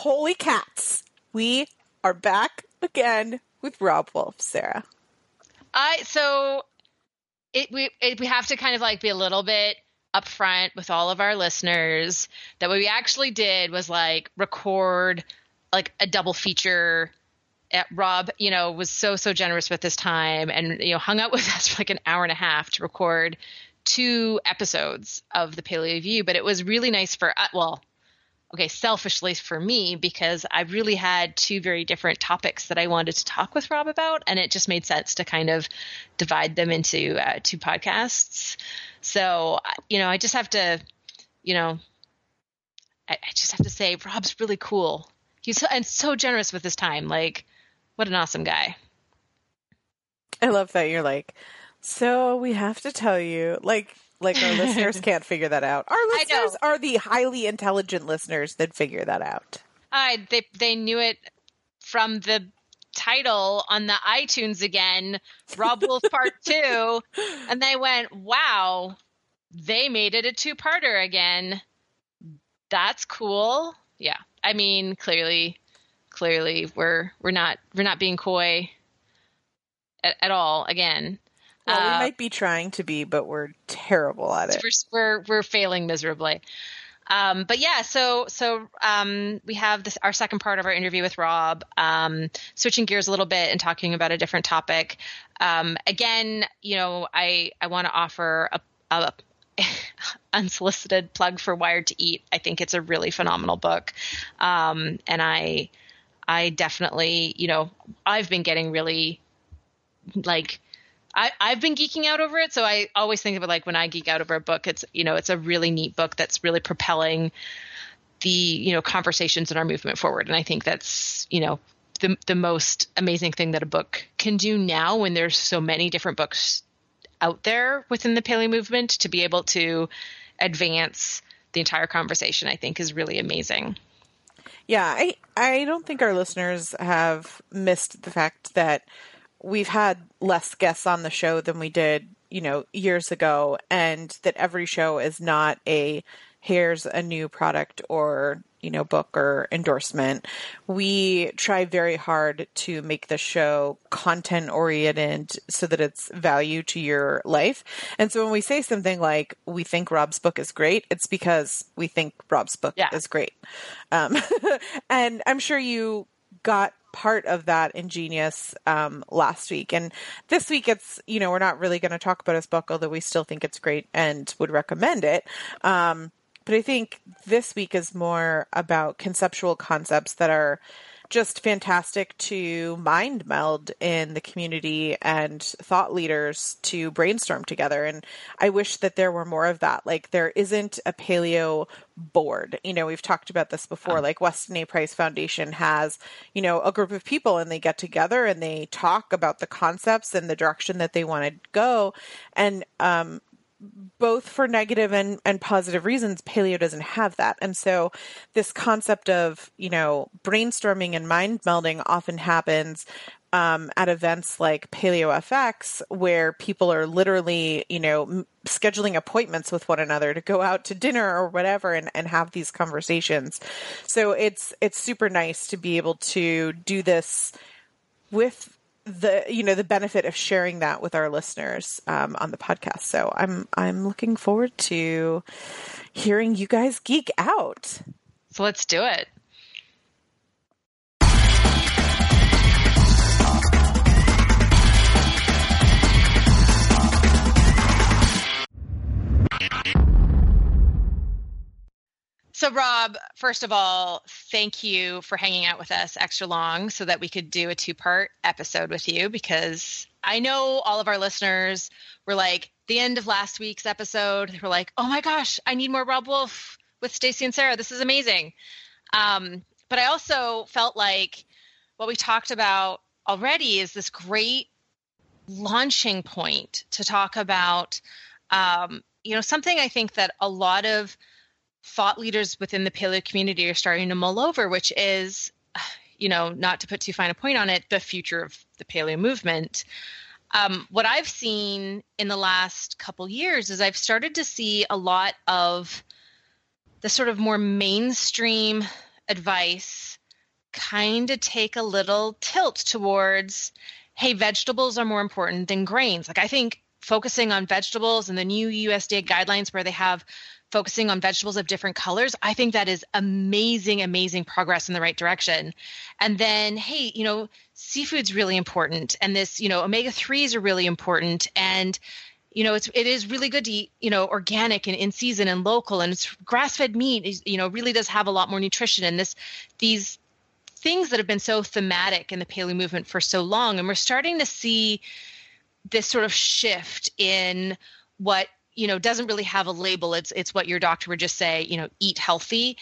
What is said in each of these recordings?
Holy cats! We are back again with Robb Wolf, Sarah. I so it we it, we have to kind of like be a little bit upfront with all of our listeners that what we actually did was like record like a double feature at Robb, you know, was so so generous with this time and you know hung out with us for like an hour and a half to record two episodes of the Paleo View, but it was really nice for uh, well, okay, selfishly for me because I really had two very different topics that I wanted to talk with Robb about, and it just made sense to kind of divide them into uh, two podcasts. So you know, I just have to, you know, I, I just have to say Robb's really cool. He's so, and so generous with his time. Like, what an awesome guy. I love that you're like, so we have to tell you, like, like our listeners can't figure that out. Our listeners are the highly intelligent listeners that figure that out. I they they knew it from the title on the iTunes again, Robb Wolf Part Two, and they went, "Wow, they made it a two-parter again. That's cool." Yeah, I mean, clearly, clearly, we're we're not we're not being coy at, at all. Again, well, we uh, might be trying to be, but we're terrible at it. We're we're, we're failing miserably. Um, but yeah, so so um, we have this our second part of our interview with Robb, um, switching gears a little bit and talking about a different topic. Um, again, you know, I I want to offer a, a unsolicited plug for Wired to Eat. I think it's a really phenomenal book, um, and I I definitely you know I've been getting really like I, I've been geeking out over it, so I always think of it like when I geek out over a book, it's you know it's a really neat book that's really propelling the you know conversations in our movement forward, and I think that's you know the the most amazing thing that a book can do now when there's so many different books out there within the paleo movement to be able to advance the entire conversation. I think is really amazing. Yeah, I I don't think our listeners have missed the fact that we've had less guests on the show than we did, you know, years ago, and that every show is not a here's a new product or you know book or endorsement. We try very hard to make the show content oriented so that it's value to your life. And so when we say something like we think Robb's book is great it's because we think Robb's book yeah. is great. Um, and i'm sure you got part of that ingenious um, last week. And this week, it's, you know, we're not really going to talk about his book, although we still think it's great and would recommend it. Um, but I think this week is more about conceptual concepts that are just fantastic to mind meld in the community and thought leaders to brainstorm together. And I wish that there were more of that. Like there isn't a paleo board. You know, we've talked about this before. Like Weston A. Price Foundation has, you know, a group of people and they get together and they talk about the concepts and the direction that they want to go. And um, both for negative and, and positive reasons, paleo doesn't have that. And so this concept of, you know, brainstorming and mind melding often happens um, at events like Paleo FX, where people are literally, you know, m- scheduling appointments with one another to go out to dinner or whatever and, and have these conversations. So it's it's super nice to be able to do this with the you know the benefit of sharing that with our listeners um, on the podcast. So I'm I'm looking forward to hearing you guys geek out. So let's do it. So Robb, first of all, thank you for hanging out with us extra long so that we could do a two part episode with you because I know all of our listeners were like, the end of last week's episode, they were like, oh my gosh, I need more Robb Wolf with Stacy and Sarah. This is amazing. Um, but I also felt like what we talked about already is this great launching point to talk about um, you know something i think that a lot of thought leaders within the paleo community are starting to mull over which is you know not to put too fine a point on it the future of the paleo movement um, what i've seen in the last couple years is i've started to see a lot of the sort of more mainstream advice kind of take a little tilt towards hey, vegetables are more important than grains. Like I think focusing on vegetables and the new USDA guidelines where they have focusing on vegetables of different colors, I think that is amazing, amazing progress in the right direction. And then, hey, you know, seafood's really important, and this, you know, omega threes are really important, and you know, it's it is really good to eat, you know, organic and in season and local, and it's grass fed meat. Is, you know, really does have a lot more nutrition, and this these things that have been so thematic in the paleo movement for so long and we're starting to see this sort of shift in what you know doesn't really have a label. It's it's what your doctor would just say you know eat healthy.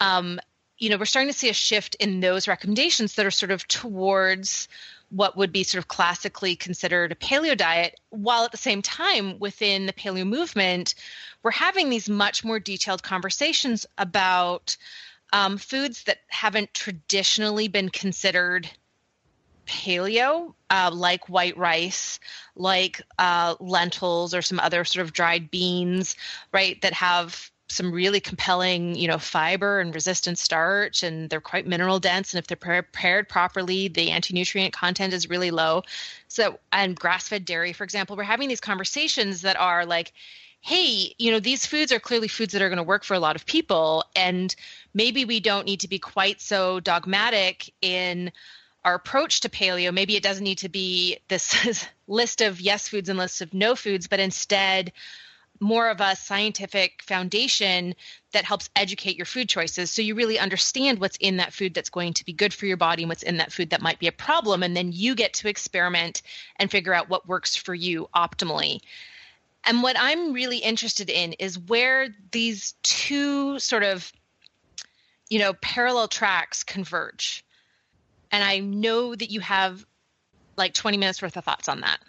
Um, you know we're starting to see a shift in those recommendations that are sort of towards what would be sort of classically considered a paleo diet while at the same time within the paleo movement we're having these much more detailed conversations about um, foods that haven't traditionally been considered paleo, uh, like white rice, like uh, lentils, or some other sort of dried beans, right, that have some really compelling, you know, fiber and resistant starch, and they're quite mineral dense. And if they're prepared properly, the anti-nutrient content is really low. So, and grass-fed dairy, for example, we're having these conversations that are like, hey, you know, these foods are clearly foods that are going to work for a lot of people. And maybe we don't need to be quite so dogmatic in our approach to paleo. Maybe it doesn't need to be this list of yes foods and list of no foods, but instead, more of a scientific foundation that helps educate your food choices so you really understand what's in that food that's going to be good for your body and what's in that food that might be a problem and then you get to experiment and figure out what works for you optimally and what I'm really interested in is where these two sort of, you know, parallel tracks converge. And I know that you have like 20 minutes worth of thoughts on that.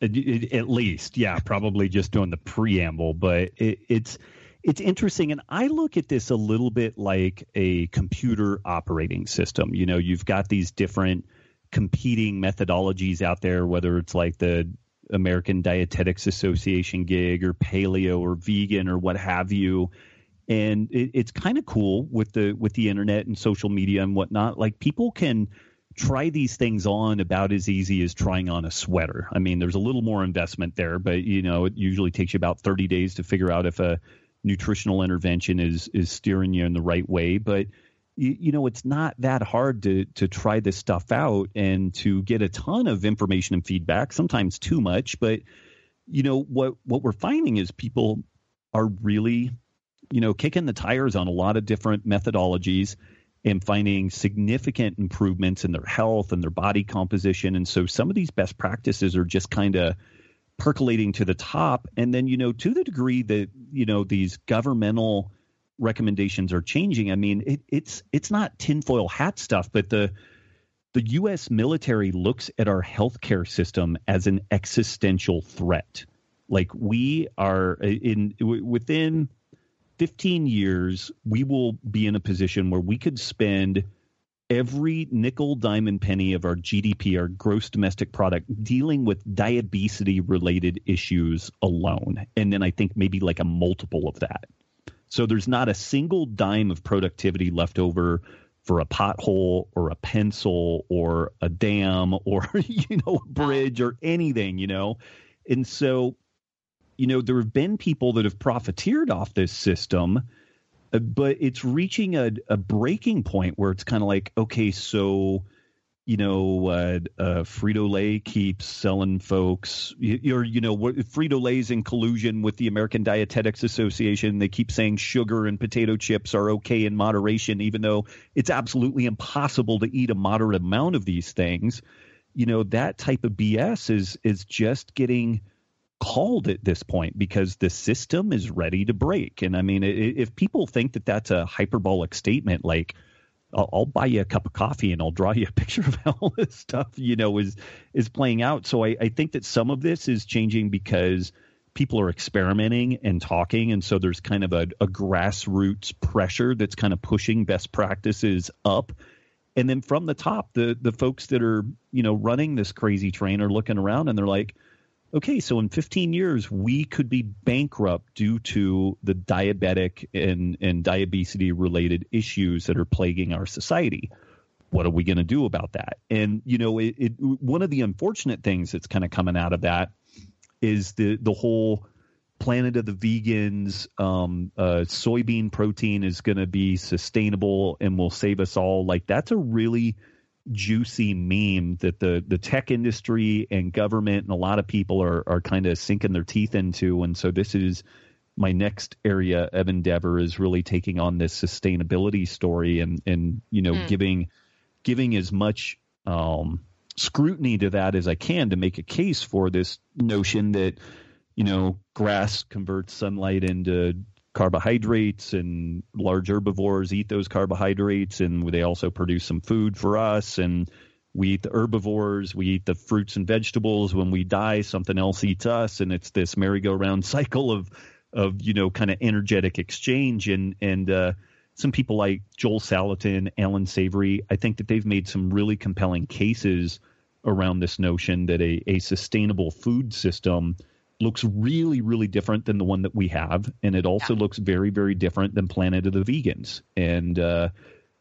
At least, yeah, probably just doing the preamble, but it, it's it's interesting, and I look at this a little bit like a computer operating system. You know, you've got these different competing methodologies out there, whether it's like the American Dietetics Association gig or paleo or vegan or what have you. And it, it's kind of cool with the with the internet and social media and whatnot. Like people can try these things on about as easy as trying on a sweater. I mean, there's a little more investment there, but you know, it usually takes you about 30 days to figure out if a nutritional intervention is is steering you in the right way. But you, you, know it's not that hard to to try this stuff out and to get a ton of information and feedback sometimes too much but you know what what we're finding is people are really you know kicking the tires on a lot of different methodologies and finding significant improvements in their health and their body composition and so some of these best practices are just kind of percolating to the top and then you know to the degree that you know these governmental recommendations are changing. I mean, it, it's it's not tinfoil hat stuff, but the the U.S. military looks at our healthcare system as an existential threat. Like we are uh, in within 15 years, we will be in a position where we could spend every nickel, diamond, penny of our GDP, our gross domestic product, dealing with diabetes related issues alone. And then I think maybe like a multiple of that. So there's not a single dime of productivity left over for a pothole or a pencil or a dam or you know a bridge or anything, you know. And so, you know, there have been people that have profiteered off this system, uh, but it's reaching a, a breaking point where it's kind of like, okay, so you know, uh, uh, Frito Lay keeps selling folks, or you know, Frito Lay's in collusion with the American Dietetics Association. They keep saying sugar and potato chips are okay in moderation, even though it's absolutely impossible to eat a moderate amount of these things. You know, that type of BS is is just getting called at this point because the system is ready to break. And I mean, if people think that that's a hyperbolic statement, like I'll, buy you a cup of coffee and I'll draw you a picture of how all this stuff, you know, is is playing out. So I, I think that some of this is changing because people are experimenting and talking, and so there's kind of a, a grassroots pressure that's kind of pushing best practices up. And then from the top, the the folks that are you know running this crazy train are looking around and they're like, okay, so in 15 years, we could be bankrupt due to the diabetic and, and diabetes related issues that are plaguing our society. What are we going to do about that? And, you know, it, it, one of the unfortunate things that's kind of coming out of that is the, the whole planet of the vegans, um, uh, soybean protein is going to be sustainable and will save us all. Like, that's a really juicy meme that the the tech industry and government and a lot of people are are kind of sinking their teeth into and so this is my next area of endeavor is really taking on this sustainability story and and you know mm. giving giving as much um, scrutiny to that as I can to make a case for this notion that you know grass converts sunlight into carbohydrates and large herbivores eat those carbohydrates and they also produce some food for us. And we eat the herbivores we eat the fruits and vegetables. When we die something else eats us and it's this merry-go-round cycle of of you know kind of energetic exchange. And and uh, some people like Joel Salatin, Allan Savory, I think that they've made some really compelling cases around this notion that a, a sustainable food system looks really, really different than the one that we have, and it also yeah. looks very, very different than Planet of the Vegans. And uh,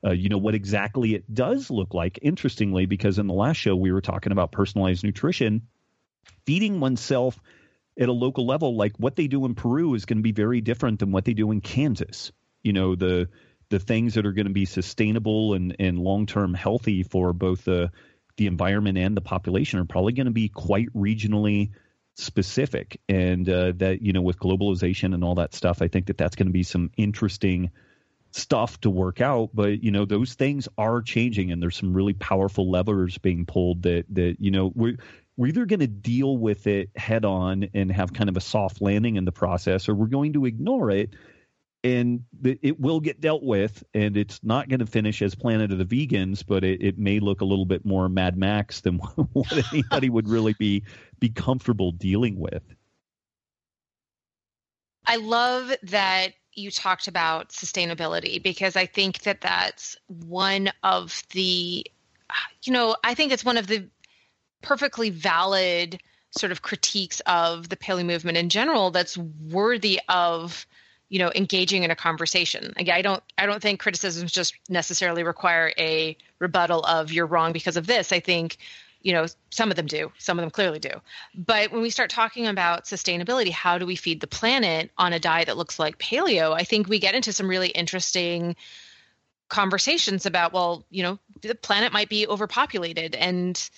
uh, you know what exactly it does look like. Interestingly, because in the last show we were talking about personalized nutrition, feeding oneself at a local level, like what they do in Peru, is going to be very different than what they do in Kansas. You know the the things that are going to be sustainable and and long term healthy for both the the environment and the population are probably going to be quite regionally specific and uh, that you know with globalization and all that stuff i think that that's going to be some interesting stuff to work out. But you know those things are changing and there's some really powerful levers being pulled that that you know we're we're either going to deal with it head on and have kind of a soft landing in the process or we're going to ignore it and it will get dealt with and it's not going to finish as planet of the vegans but it, it may look a little bit more mad max than what anybody would really be be comfortable dealing with. I love that you talked about sustainability because i think that that's one of the you know i think it's one of the perfectly valid sort of critiques of the paleo movement in general that's worthy of you know engaging in a conversation. I don't i don't think criticisms just necessarily require a rebuttal of you're wrong because of this. I think you know some of them do some of them clearly do. But when we start talking about sustainability how do we feed the planet on a diet that looks like paleo? I think we get into some really interesting conversations about well you know the planet might be overpopulated and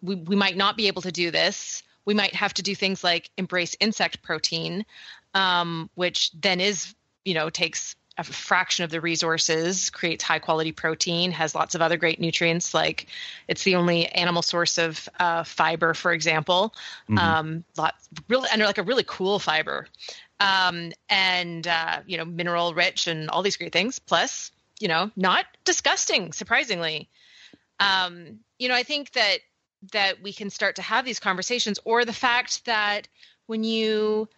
we, we might not be able to do this. We might have to do things like embrace insect protein um, which then is you know takes a fraction of the resources, creates high quality protein, has lots of other great nutrients. Like it's the only animal source of uh, fiber, for example. Mm-hmm. Um, lots really and like a really cool fiber, um, and uh, you know mineral rich and all these great things. Plus, you know, not disgusting, surprisingly. Um, you know, I think that that we can start to have these conversations, or the fact that when you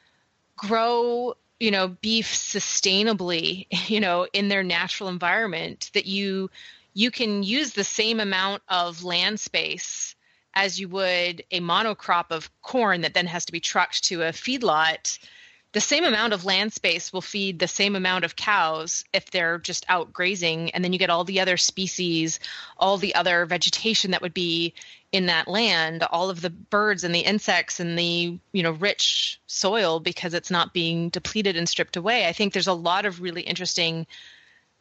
grow you know beef sustainably you know in their natural environment that you you can use the same amount of land space as you would a monocrop of corn that then has to be trucked to a feedlot the same amount of land space will feed the same amount of cows if they're just out grazing and then you get all the other species all the other vegetation that would be in that land all of the birds and the insects and the you know rich soil because it's not being depleted and stripped away i think there's a lot of really interesting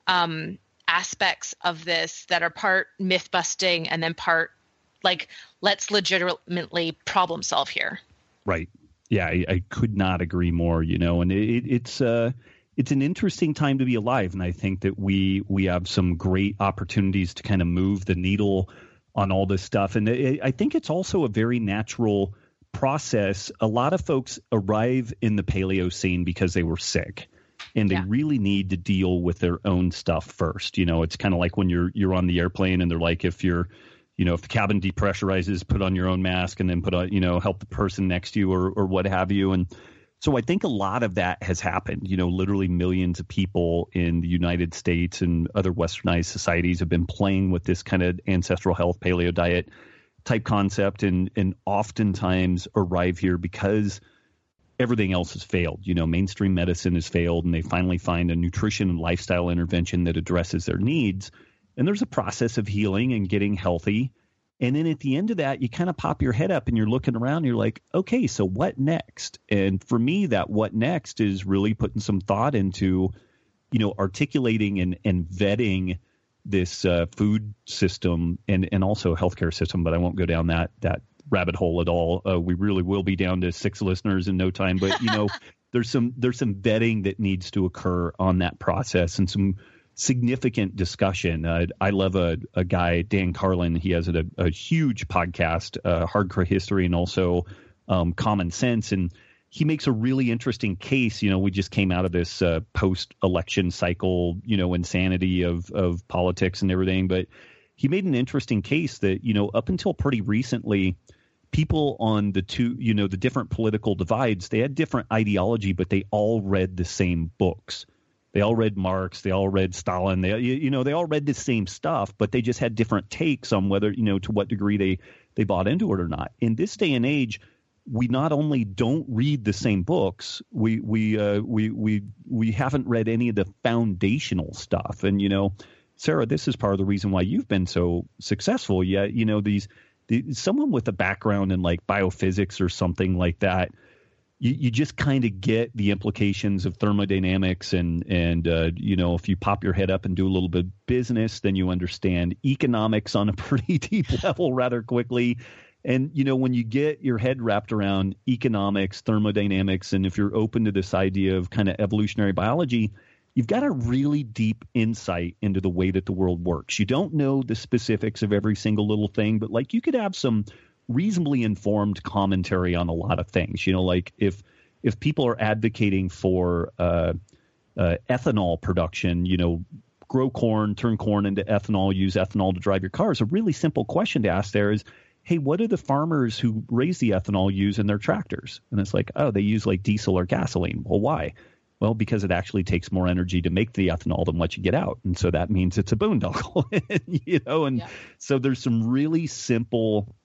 um, aspects of this that are part myth busting and then part like let's legitimately problem solve here. Right. Yeah, I, I could not agree more. You know, and it, it's uh, it's an interesting time to be alive, and I think that we we have some great opportunities to kind of move the needle on all this stuff, and it, I think it's also a very natural process. A lot of folks arrive in the paleo scene because they were sick and they yeah. really need to deal with their own stuff first. You know, it's kind of like when you're you're on the airplane and they're like, if you're, you know, if the cabin depressurizes, put on your own mask and then put on, you know, help the person next to you or or what have you. And so I think a lot of that has happened. You know, literally millions of people in the United States and other westernized societies have been playing with this kind of ancestral health paleo diet type concept and and oftentimes arrive here because everything else has failed. You know, mainstream medicine has failed, and they finally find a nutrition and lifestyle intervention that addresses their needs. And there's a process of healing and getting healthy. And then at the end of that, you kind of pop your head up and you're looking around. And you're like, okay, so what next? And for me, that what next is really putting some thought into, you know, articulating and, and vetting this uh, food system and and also healthcare system. But I won't go down that that rabbit hole at all. Uh, we really will be down to six listeners in no time. But you know, there's some there's some vetting that needs to occur on that process and some significant discussion. Uh, I love a, a guy Dan Carlin. He has a, a huge podcast, uh, Hardcore History, and also um, Common Sense, and he makes a really interesting case. You know, we just came out of this uh, post-election cycle, you know, insanity of of politics and everything, but he made an interesting case that you know up until pretty recently people on the two, you know, the different political divides, they had different ideology, but they all read the same books. They all read Marx, they all read Stalin, they you know, they all read the same stuff, but they just had different takes on whether, you know, to what degree they they bought into it or not. In this day and age, we not only don't read the same books, we we uh, we we we haven't read any of the foundational stuff. And you know, Sarah, this is part of the reason why you've been so successful. Yet, you know, these the, someone with a background in like biophysics or something like that, you, you just kind of get the implications of thermodynamics and and uh, you know if you pop your head up and do a little bit of business, then you understand economics on a pretty deep level rather quickly. And you know when you get your head wrapped around economics, thermodynamics, and if you're open to this idea of kind of evolutionary biology, you've got a really deep insight into the way that the world works. You don't know the specifics of every single little thing, but like you could have some reasonably informed commentary on a lot of things. You know, like if if people are advocating for uh, uh, ethanol production, you know, grow corn, turn corn into ethanol, use ethanol to drive your cars. A really simple question to ask there is, hey, what do the farmers who raise the ethanol use in their tractors? And it's like, oh, they use like diesel or gasoline. Well, why? Well, because it actually takes more energy to make the ethanol than what you get out. And so that means it's a boondoggle, you know, and yeah. so there's some really simple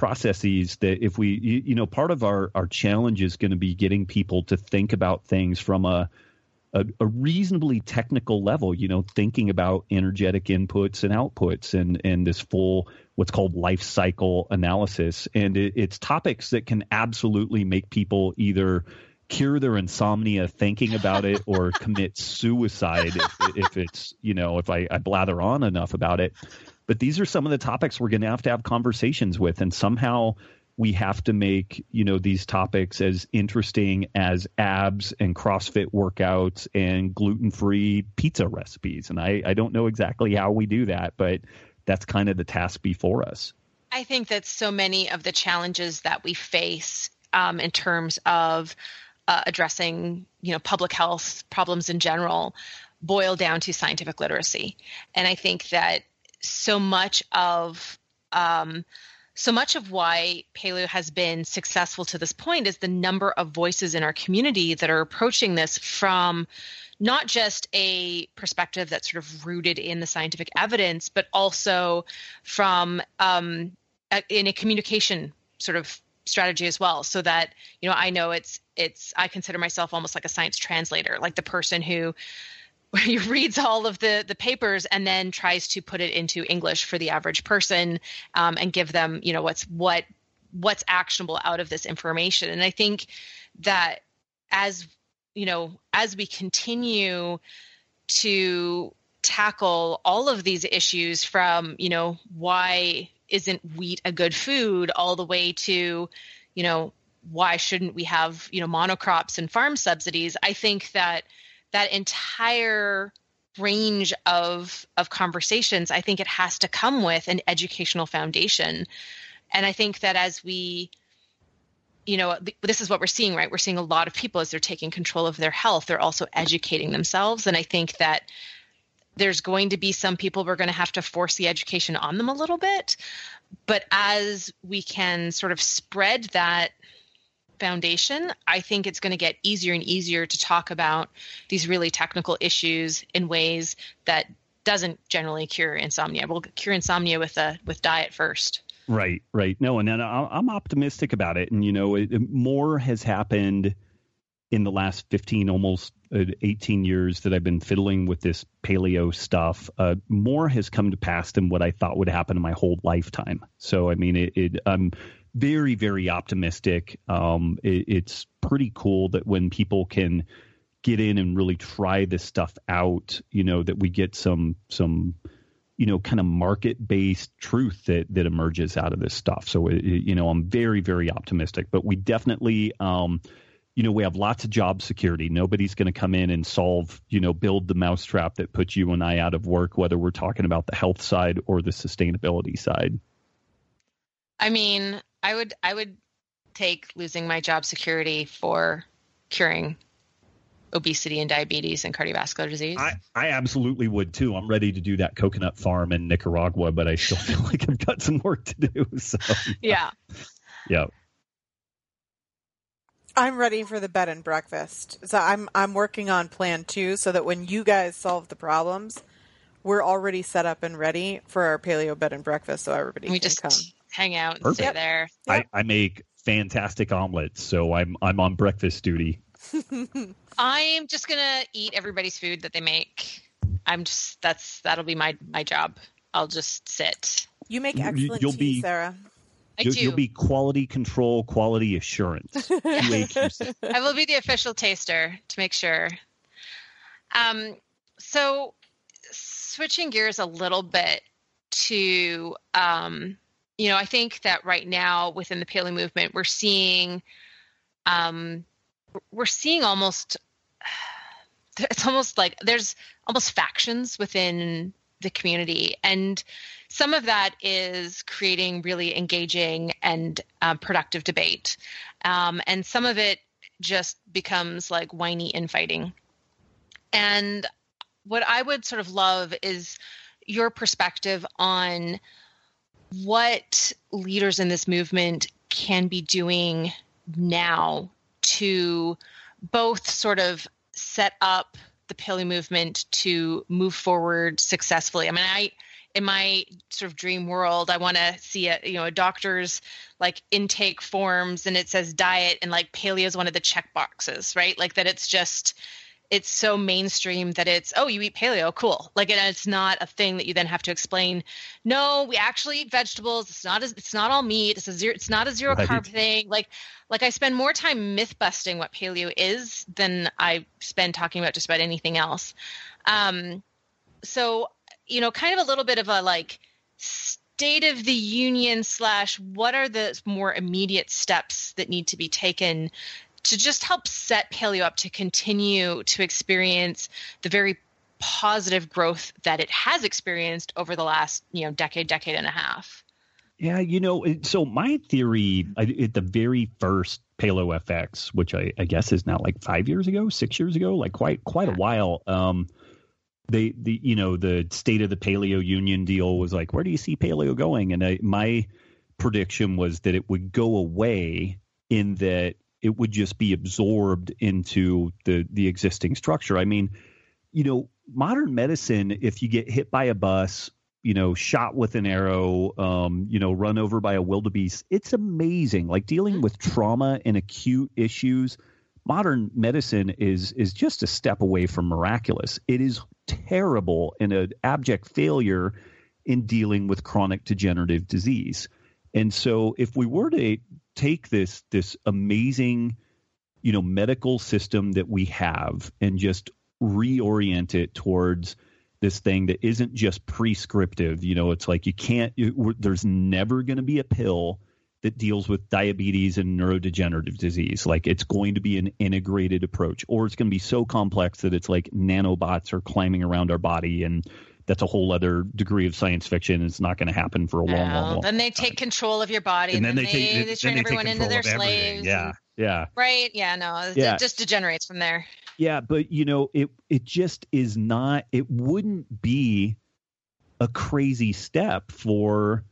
processes that if we, you, you know, part of our, our challenge is going to be getting people to think about things from a, a, a, reasonably technical level, you know, thinking about energetic inputs and outputs and, and this full what's called life cycle analysis. And it, it's topics that can absolutely make people either cure their insomnia thinking about it or commit suicide if, if, it's you know if I, I blather on enough about it but these are some of the topics we're going to have to have conversations with and somehow we have to make you know these topics as interesting as abs and crossfit workouts and gluten-free pizza recipes. And I, I don't know exactly how we do that but that's kind of the task before us. I think that so many of the challenges that we face um, in terms of uh, addressing you know public health problems in general boil down to scientific literacy. And i think that so much of um, so much of why paleo has been successful to this point is the number of voices in our community that are approaching this from not just a perspective that's sort of rooted in the scientific evidence, but also from um, a, in a communication sort of strategy as well. So that you know i know it's it's i consider myself almost like a science translator like the person who reads all of the the papers and then tries to put it into english for the average person um, and give them you know what's what what's actionable out of this information and i think that as you know as we continue to tackle all of these issues from, you know, why isn't wheat a good food all the way to, you know, why shouldn't we have, you know, monocrops and farm subsidies? I think that that entire range of of conversations, I think it has to come with an educational foundation. And I think that as we you know this is what we're seeing right? We're seeing a lot of people as they're taking control of their health they're also educating themselves. And i think that there's going to be some people we're going to have to force the education on them a little bit. But as we can sort of spread that foundation i think it's going to get easier and easier to talk about these really technical issues in ways that doesn't generally cure insomnia. We'll cure insomnia with a with diet first. Right right. No and then i'm optimistic about it. And you know it, more has happened in the last 15 almost uh, 18 years that I've been fiddling with this paleo stuff, uh, more has come to pass than what I thought would happen in my whole lifetime. So, I mean, it, it, I'm very, very optimistic. Um, it, it's pretty cool that when people can get in and really try this stuff out, you know, that we get some, some, you know, kind of market based truth that, that emerges out of this stuff. So, it, you know, I'm very, very optimistic, but we definitely, um, you know, we have lots of job security. Nobody's going to come in and solve, you know, build the mousetrap that puts you and I out of work, whether we're talking about the health side or the sustainability side. I mean, I would I would take losing my job security for curing obesity and diabetes and cardiovascular disease. I, I absolutely would too. I'm ready to do that coconut farm in Nicaragua, but I still feel like I've got some work to do. So yeah. Yeah. I'm ready for the bed and breakfast. So I'm I'm working on plan two so that when you guys solve the problems, we're already set up and ready for our paleo bed and breakfast so everybody we can just come. Hang out and Perfect. sit there. Yep. I, I make fantastic omelets, so I'm I'm on breakfast duty. I'm just gonna eat everybody's food that they make. I'm just that's that'll be my my job. I'll just sit. You make excellent you'll tea, be- Sarah. I you'll, do. you'll be quality control, quality assurance. QAQC. I will be the official taster to make sure. Um, so switching gears a little bit to, um, you know, I think that right now within the paleo movement, we're seeing, um, we're seeing almost, it's almost like there's almost factions within the community, and some of that is creating really engaging and uh, productive debate, um, and some of it just becomes like whiny infighting. And what I would sort of love is your perspective on what leaders in this movement can be doing now to both sort of set up the paleo movement to move forward successfully. I mean, I in my sort of dream world, I want to see a you know a doctor's like intake forms and it says diet and like paleo is one of the check boxes, right? Like that it's just it's so mainstream that it's oh you eat paleo cool. Like and it's not a thing that you then have to explain no we actually eat vegetables. It's not as it's not all meat. It's a zero it's not a zero Right. carb thing. Like like i spend more time myth busting what paleo is than i spend talking about just about anything else. Um so you know kind of a little bit of a like state of the union slash what are the more immediate steps that need to be taken to just help set paleo up to continue to experience the very positive growth that it has experienced over the last you know decade decade and a half Yeah, you know, so my theory at the very first paleo FX, which I, I guess is now like five years ago, six years ago, like quite quite a while. Um, they the you know the state of the Paleo Union deal was like, where do you see Paleo going? And I, my prediction was that it would go away in that it would just be absorbed into the the existing structure. I mean, you know, modern medicine, if you get hit by a bus, you know, shot with an arrow, um, you know, run over by a wildebeest, it's amazing. Like dealing with trauma and acute issues, modern medicine is is just a step away from miraculous. It is terrible and an abject failure in dealing with chronic degenerative disease. And so if we were to take this this amazing you know medical system that we have and just reorient it towards this thing that isn't just prescriptive. You know, it's like you can't. You, there's never going to be a pill that deals with diabetes and neurodegenerative disease. Like it's going to be an integrated approach, or it's going to be so complex that it's like nanobots are climbing around our body and that's a whole other degree of science fiction. It's not going to happen for a long, long, long. Then they take control of your body, and, and then, then, they, take, they turn everyone into their slaves. Yeah, and, yeah, right. Yeah, no, yeah. it just degenerates from there. Yeah, but you know, it it just is not. It wouldn't be a crazy step for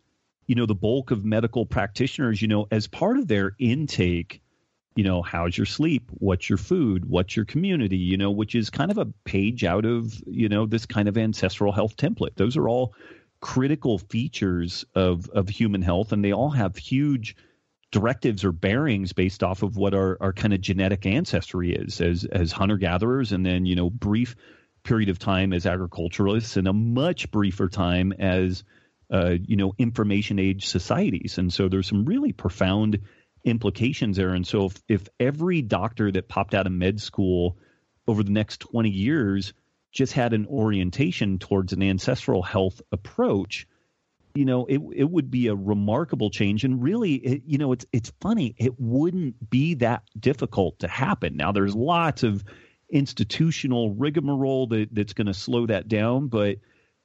you know the bulk of medical practitioners. You know, as part of their intake, you know, how's your sleep? What's your food? What's your community? You know, which is kind of a page out of you know this kind of ancestral health template. Those are all critical features of of human health, and they all have huge directives or bearings based off of what our, our kind of genetic ancestry is as as hunter gatherers and then you know brief period of time as agriculturalists and a much briefer time as uh, you know information age societies and so there's some really profound implications there and so if, if every doctor that popped out of med school over the next 20 years just had an orientation towards an ancestral health approach you know, it it would be a remarkable change, and really, it, you know, it's it's funny. It wouldn't be that difficult to happen. Now, there's lots of institutional rigmarole that that's going to slow that down, but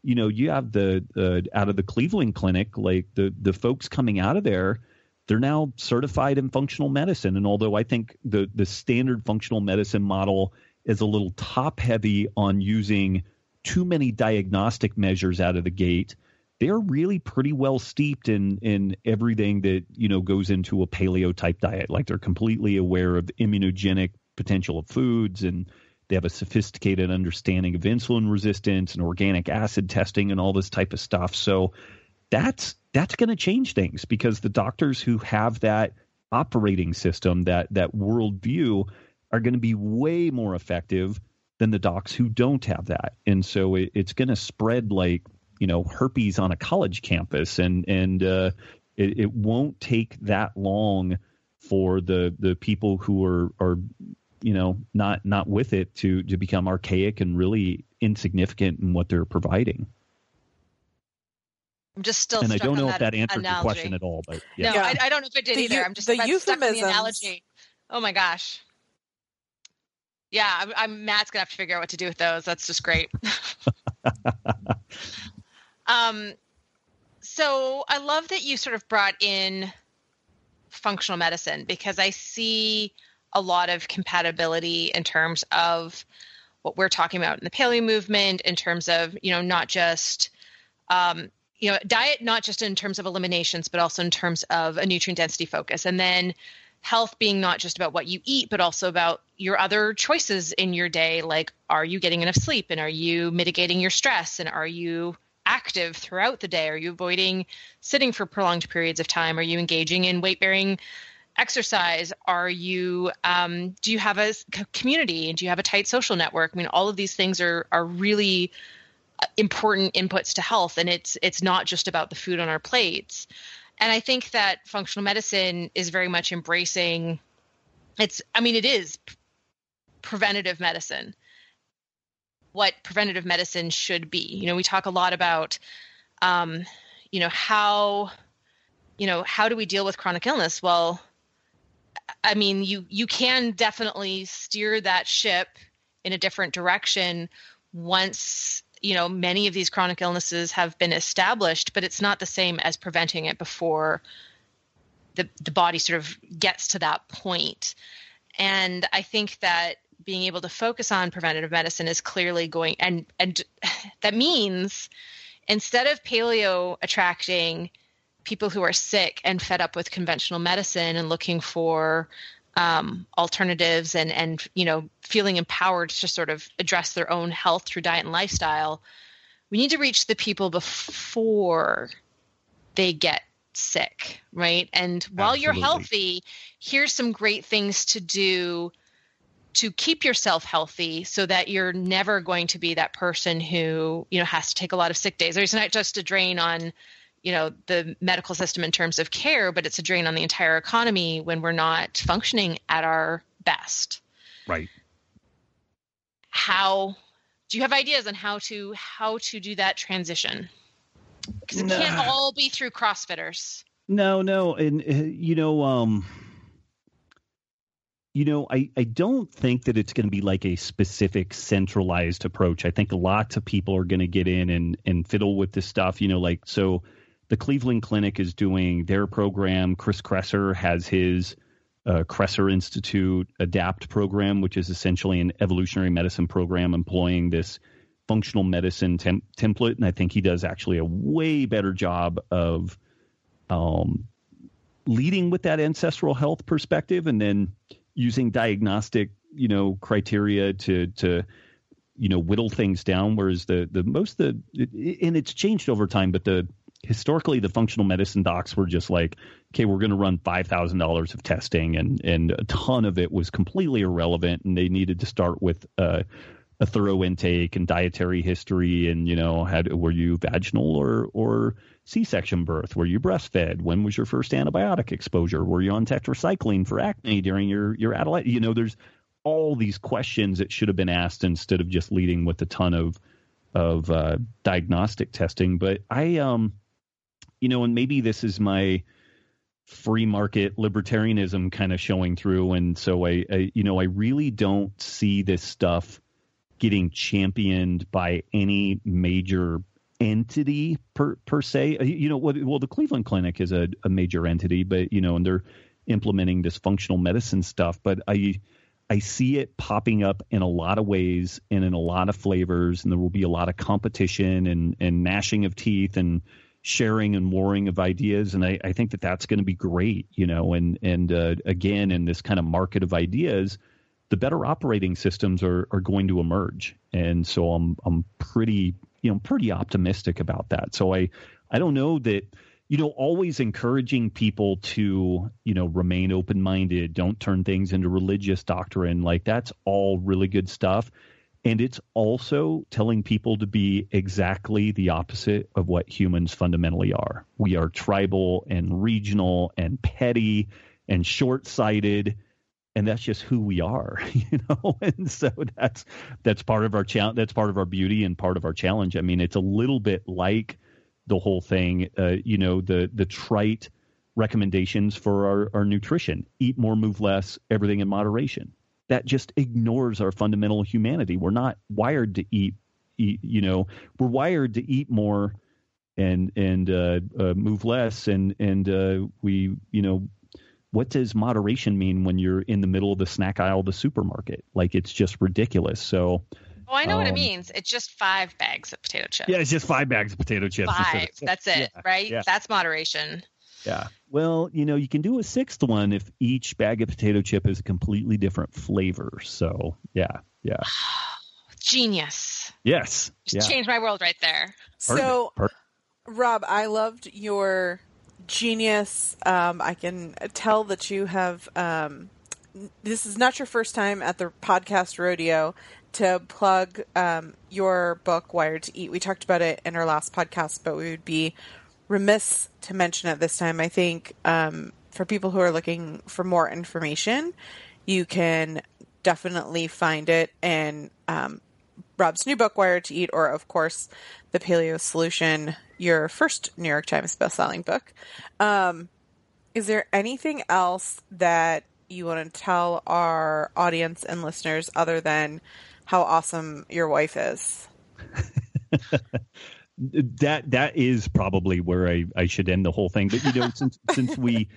you know, you have the uh, out of the Cleveland Clinic, like the the folks coming out of there, they're now certified in functional medicine. And although I think the the standard functional medicine model is a little top heavy on using too many diagnostic measures out of the gate they're really pretty well steeped in in everything that you know goes into a paleo type diet. Like they're completely aware of immunogenic potential of foods and they have a sophisticated understanding of insulin resistance and organic acid testing and all this type of stuff. So that's that's going to change things because the doctors who have that operating system, that that worldview, are going to be way more effective than the docs who don't have that. And so it, it's going to spread like you know herpes on a college campus, and and uh, it, it won't take that long for the the people who are are you know not not with it to to become archaic and really insignificant in what they're providing. I'm just still. And I don't know that if that answered analogy. your question at all, but yeah. no, I, I, don't know if it did the, either. I'm just the I'm the analogy. Oh my gosh. Yeah, I'm, I'm, Matt's gonna have to figure out what to do with those. That's just great. Um, so I love that you sort of brought in functional medicine because I see a lot of compatibility in terms of what we're talking about in the paleo movement, in terms of, you know, not just, um, you know, diet, not just in terms of eliminations, but also in terms of a nutrient density focus. And then health being not just about what you eat, but also about your other choices in your day. Like, are you getting enough sleep? And are you mitigating your stress? And are you active throughout the day? Are you avoiding sitting for prolonged periods of time? Are you engaging in weight bearing exercise? Are you um, do you have a community? Do you have a tight social network? I mean, all of these things are are really important inputs to health, and it's it's not just about the food on our plates. And I think that functional medicine is very much embracing. It's I mean, it is preventative medicine what preventative medicine should be. You know, we talk a lot about, um, you know, how, you know, how do we deal with chronic illness? Well, I mean, you you can definitely steer that ship in a different direction once you know many of these chronic illnesses have been established, but it's not the same as preventing it before the the body sort of gets to that point. And I think that being able to focus on preventative medicine is clearly going and and that means instead of paleo attracting people who are sick and fed up with conventional medicine and looking for um, alternatives and and you know feeling empowered to sort of address their own health through diet and lifestyle we need to reach the people before they get sick right and while Absolutely. you're healthy here's some great things to do to keep yourself healthy so that you're never going to be that person who you know has to take a lot of sick days or there's not just a drain on you know the medical system in terms of care but it's a drain on the entire economy when we're not functioning at our best right how do you have ideas on how to how to do that transition? Because it can't all be through CrossFitters. No, no, and uh, you know, um, you know, I, I don't think that it's going to be like a specific centralized approach. I think lots of people are going to get in and, and fiddle with this stuff. You know, like, so the Cleveland Clinic is doing their program. Chris Kresser has his uh, Kresser Institute ADAPT program, which is essentially an evolutionary medicine program employing this functional medicine tem- template. And I think he does actually a way better job of um, leading with that ancestral health perspective and then using diagnostic, you know, criteria to to you know whittle things down. Whereas the the most the and it's changed over time, but the historically the functional medicine docs were just like, okay, we're going to run five thousand dollars of testing, and and a ton of it was completely irrelevant, and they needed to start with. Uh, a thorough intake and dietary history, and you know, had were you vaginal or or C-section birth? Were you breastfed? When was your first antibiotic exposure? Were you on tetracycline for acne during your your adolescence? You know, there's all these questions that should have been asked instead of just leading with a ton of of uh, diagnostic testing. But I, um, you know, and maybe this is my free market libertarianism kind of showing through, and so I, I you know, I really don't see this stuff getting championed by any major entity per per se. Uh, you know, well, the Cleveland Clinic is a, a major entity, but you know, and they're implementing this functional medicine stuff. But I I see it popping up in a lot of ways and in a lot of flavors, and there will be a lot of competition and and gnashing of teeth and sharing and warring of ideas. And I, I think that that's going to be great, you know. And and uh, again, in this kind of market of ideas, the better operating systems are are going to emerge. And so I'm I'm pretty you know pretty optimistic about that. So I I don't know that you know always encouraging people to you know remain open minded, don't turn things into religious doctrine. Like that's all really good stuff. And it's also telling people to be exactly the opposite of what humans fundamentally are. We are tribal and regional and petty and short sighted and that's just who we are you know? And so that's that's part of our challenge that's part of our beauty and part of our challenge. I mean it's a little bit like the whole thing uh, you know the the trite recommendations for our, our nutrition. Eat more move less everything in moderation that just ignores our fundamental humanity we're not wired to eat, eat you know we're wired to eat more and and uh, uh, move less and and uh, we you know what does moderation mean when you're in the middle of the snack aisle of the supermarket? Like it's just ridiculous. So Oh, I know um, what it um, means. It's just five bags of potato chips. Yeah, it's just five bags of potato chips. Five. That's it, yeah, right? Yeah. That's moderation. Yeah. Well, you know, you can do a sixth one if each bag of potato chip is a completely different flavor. So, yeah, yeah. Genius. Yes. Just yeah. changed my world right there. Perfect. So, Perfect. Robb, I loved your genius. Um, I can tell that you have. Um, this is not your first time at the podcast rodeo to plug um, your book, Wired to Eat. We talked about it in our last podcast, but we would be remiss to mention at this time. I think um, for people who are looking for more information, you can definitely find it in um, Robb's new book, Wired to Eat, or of course, The Paleo Solution, your first New York Times bestselling book. Um, is there anything else that you want to tell our audience and listeners other than how awesome your wife is? that that is probably where I, I should end the whole thing. But you know, since since we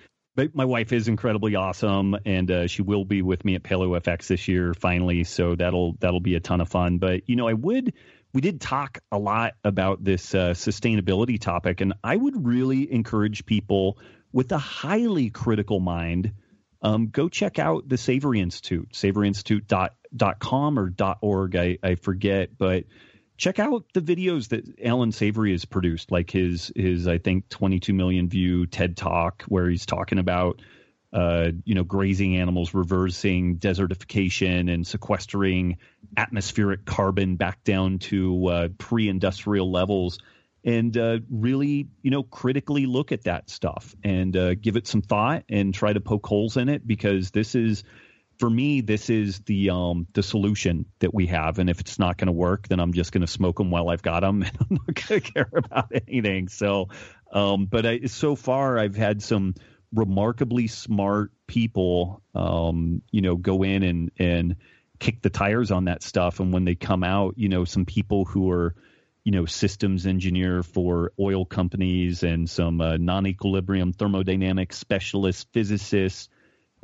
my wife is incredibly awesome, and uh, she will be with me at Paleo FX this year finally. So that'll that'll be a ton of fun. But you know, I would we did talk a lot about this uh, sustainability topic, and I would really encourage people with a highly critical mind. Um, go check out the Savory Institute, savoryinstitute.com or .org, I, I forget, but check out the videos that Allan Savory has produced, like his his I think 22 million view TED Talk, where he's talking about uh, you know grazing animals reversing desertification and sequestering atmospheric carbon back down to uh, pre-industrial levels, and uh, really you know critically look at that stuff and uh, give it some thought and try to poke holes in it because this is for me, this is the um, the solution that we have. And if it's not going to work, then I'm just going to smoke them while I've got them, and I'm not going to care about anything. So, um, but I, so far, I've had some remarkably smart people, um, you know, go in and and kick the tires on that stuff. And when they come out, you know, some people who are you know systems engineer for oil companies and some uh, non-equilibrium thermodynamics specialist physicists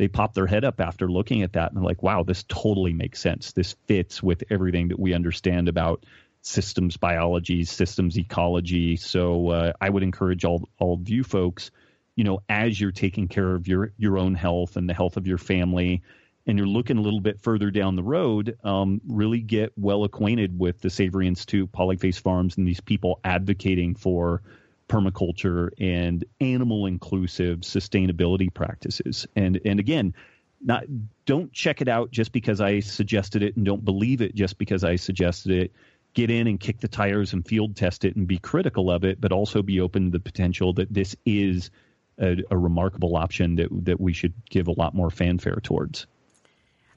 they pop their head up after looking at that and they're like wow this totally makes sense. This fits with everything that we understand about systems biology systems ecology. So uh, i would encourage all all of you folks you know as you're taking care of your your own health and the health of your family and you're looking a little bit further down the road, um, really get well acquainted with the Savory Institute, Polyface Farms, and these people advocating for permaculture and animal inclusive sustainability practices. And and again, not don't check it out just because I suggested it, and don't believe it just because I suggested it. Get in and kick the tires and field test it and be critical of it, but also be open to the potential that this is a, a remarkable option that that we should give a lot more fanfare towards.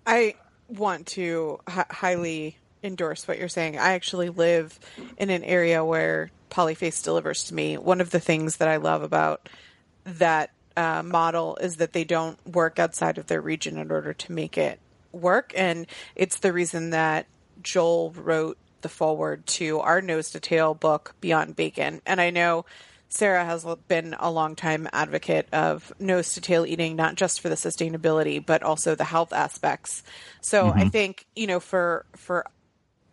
I want to h- highly endorse what you're saying. I actually live in an area where Polyface delivers to me. One of the things that I love about that uh, model is that they don't work outside of their region in order to make it work. And it's the reason that Joel wrote the foreword to our nose to tail book, Beyond Bacon. And I know Sarah has been a long time advocate of nose to tail eating, not just for the sustainability, but also the health aspects. So mm-hmm. I think, you know, for, for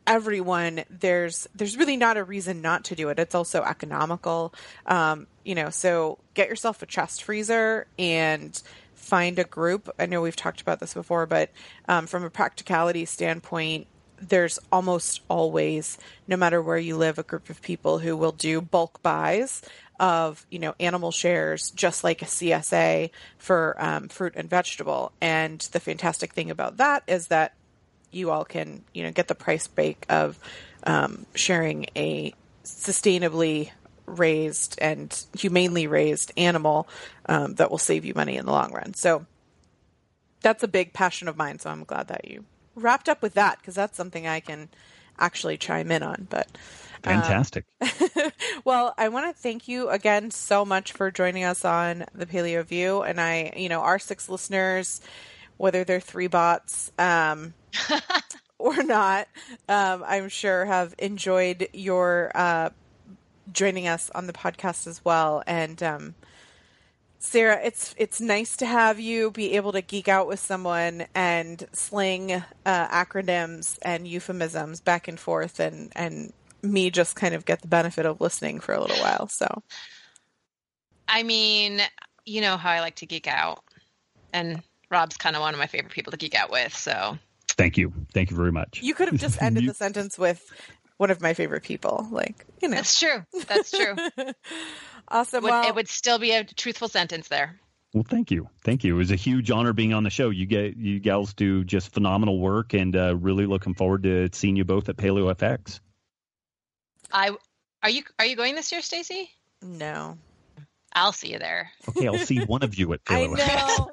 everyone, there's, there's really not a reason not to do it. It's also economical. Um, you know, so get yourself a chest freezer and find a group. I know we've talked about this before, but um, from a practicality standpoint, there's almost always, no matter where you live, a group of people who will do bulk buys of you know animal shares, just like a CSA for um, fruit and vegetable. And the fantastic thing about that is that you all can you know get the price break of um, sharing a sustainably raised and humanely raised animal um, that will save you money in the long run. So that's a big passion of mine. So I'm glad that you wrapped up with that because that's something I can actually chime in on. But um, fantastic. well, I want to thank you again so much for joining us on the Paleo View, and I, you know, our six listeners, whether they're three bots. Um, or not, um, I'm sure have enjoyed your uh, joining us on the podcast as well. And um, Sarah, it's it's nice to have you be able to geek out with someone and sling uh, acronyms and euphemisms back and forth, and and me just kind of get the benefit of listening for a little while. So, I mean, you know how I like to geek out, and Robb's kind of one of my favorite people to geek out with. So, thank you, thank you very much. You could have just ended the sentence with one of my favorite people, like you know. That's true. That's true. Awesome. Would, well, it would still be a truthful sentence there. Well, thank you, thank you. It was a huge honor being on the show. You get you gals do just phenomenal work, and uh, really looking forward to seeing you both at Paleo FX. I are you are you going this year, Stacy? No. I'll see you there. Okay, I'll see one of you at I know.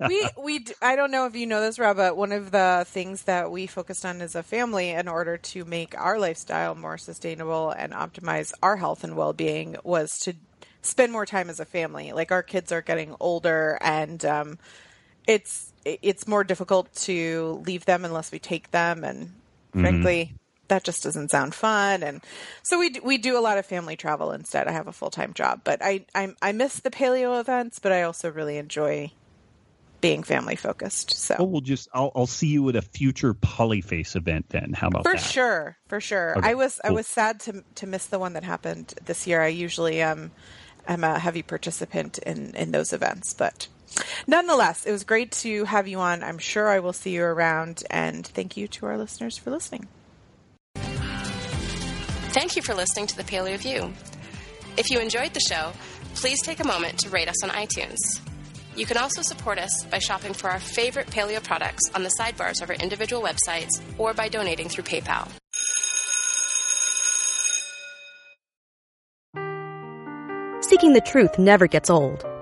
we we I don't know if you know this, Robb, but one of the things that we focused on as a family in order to make our lifestyle more sustainable and optimize our health and well-being was to spend more time as a family. Like our kids are getting older and um, it's it's more difficult to leave them unless we take them and mm-hmm. That just doesn't sound fun. And so we we do a lot of family travel instead. I have a full time job, but I, I I miss the paleo events, but I also really enjoy being family focused. So oh, we'll just I'll I'll see you at a future Polyface event then. How about for that? sure, for sure. Okay, I was cool. I was sad to to miss the one that happened this year. I usually um am a heavy participant in in those events, but. Nonetheless, it was great to have you on. I'm sure I will see you around, and thank you to our listeners for listening. Thank you for listening to the Paleo View. If you enjoyed the show, please take a moment to rate us on iTunes. You can also support us by shopping for our favorite paleo products on the sidebars of our individual websites or by donating through PayPal. Seeking the truth never gets old.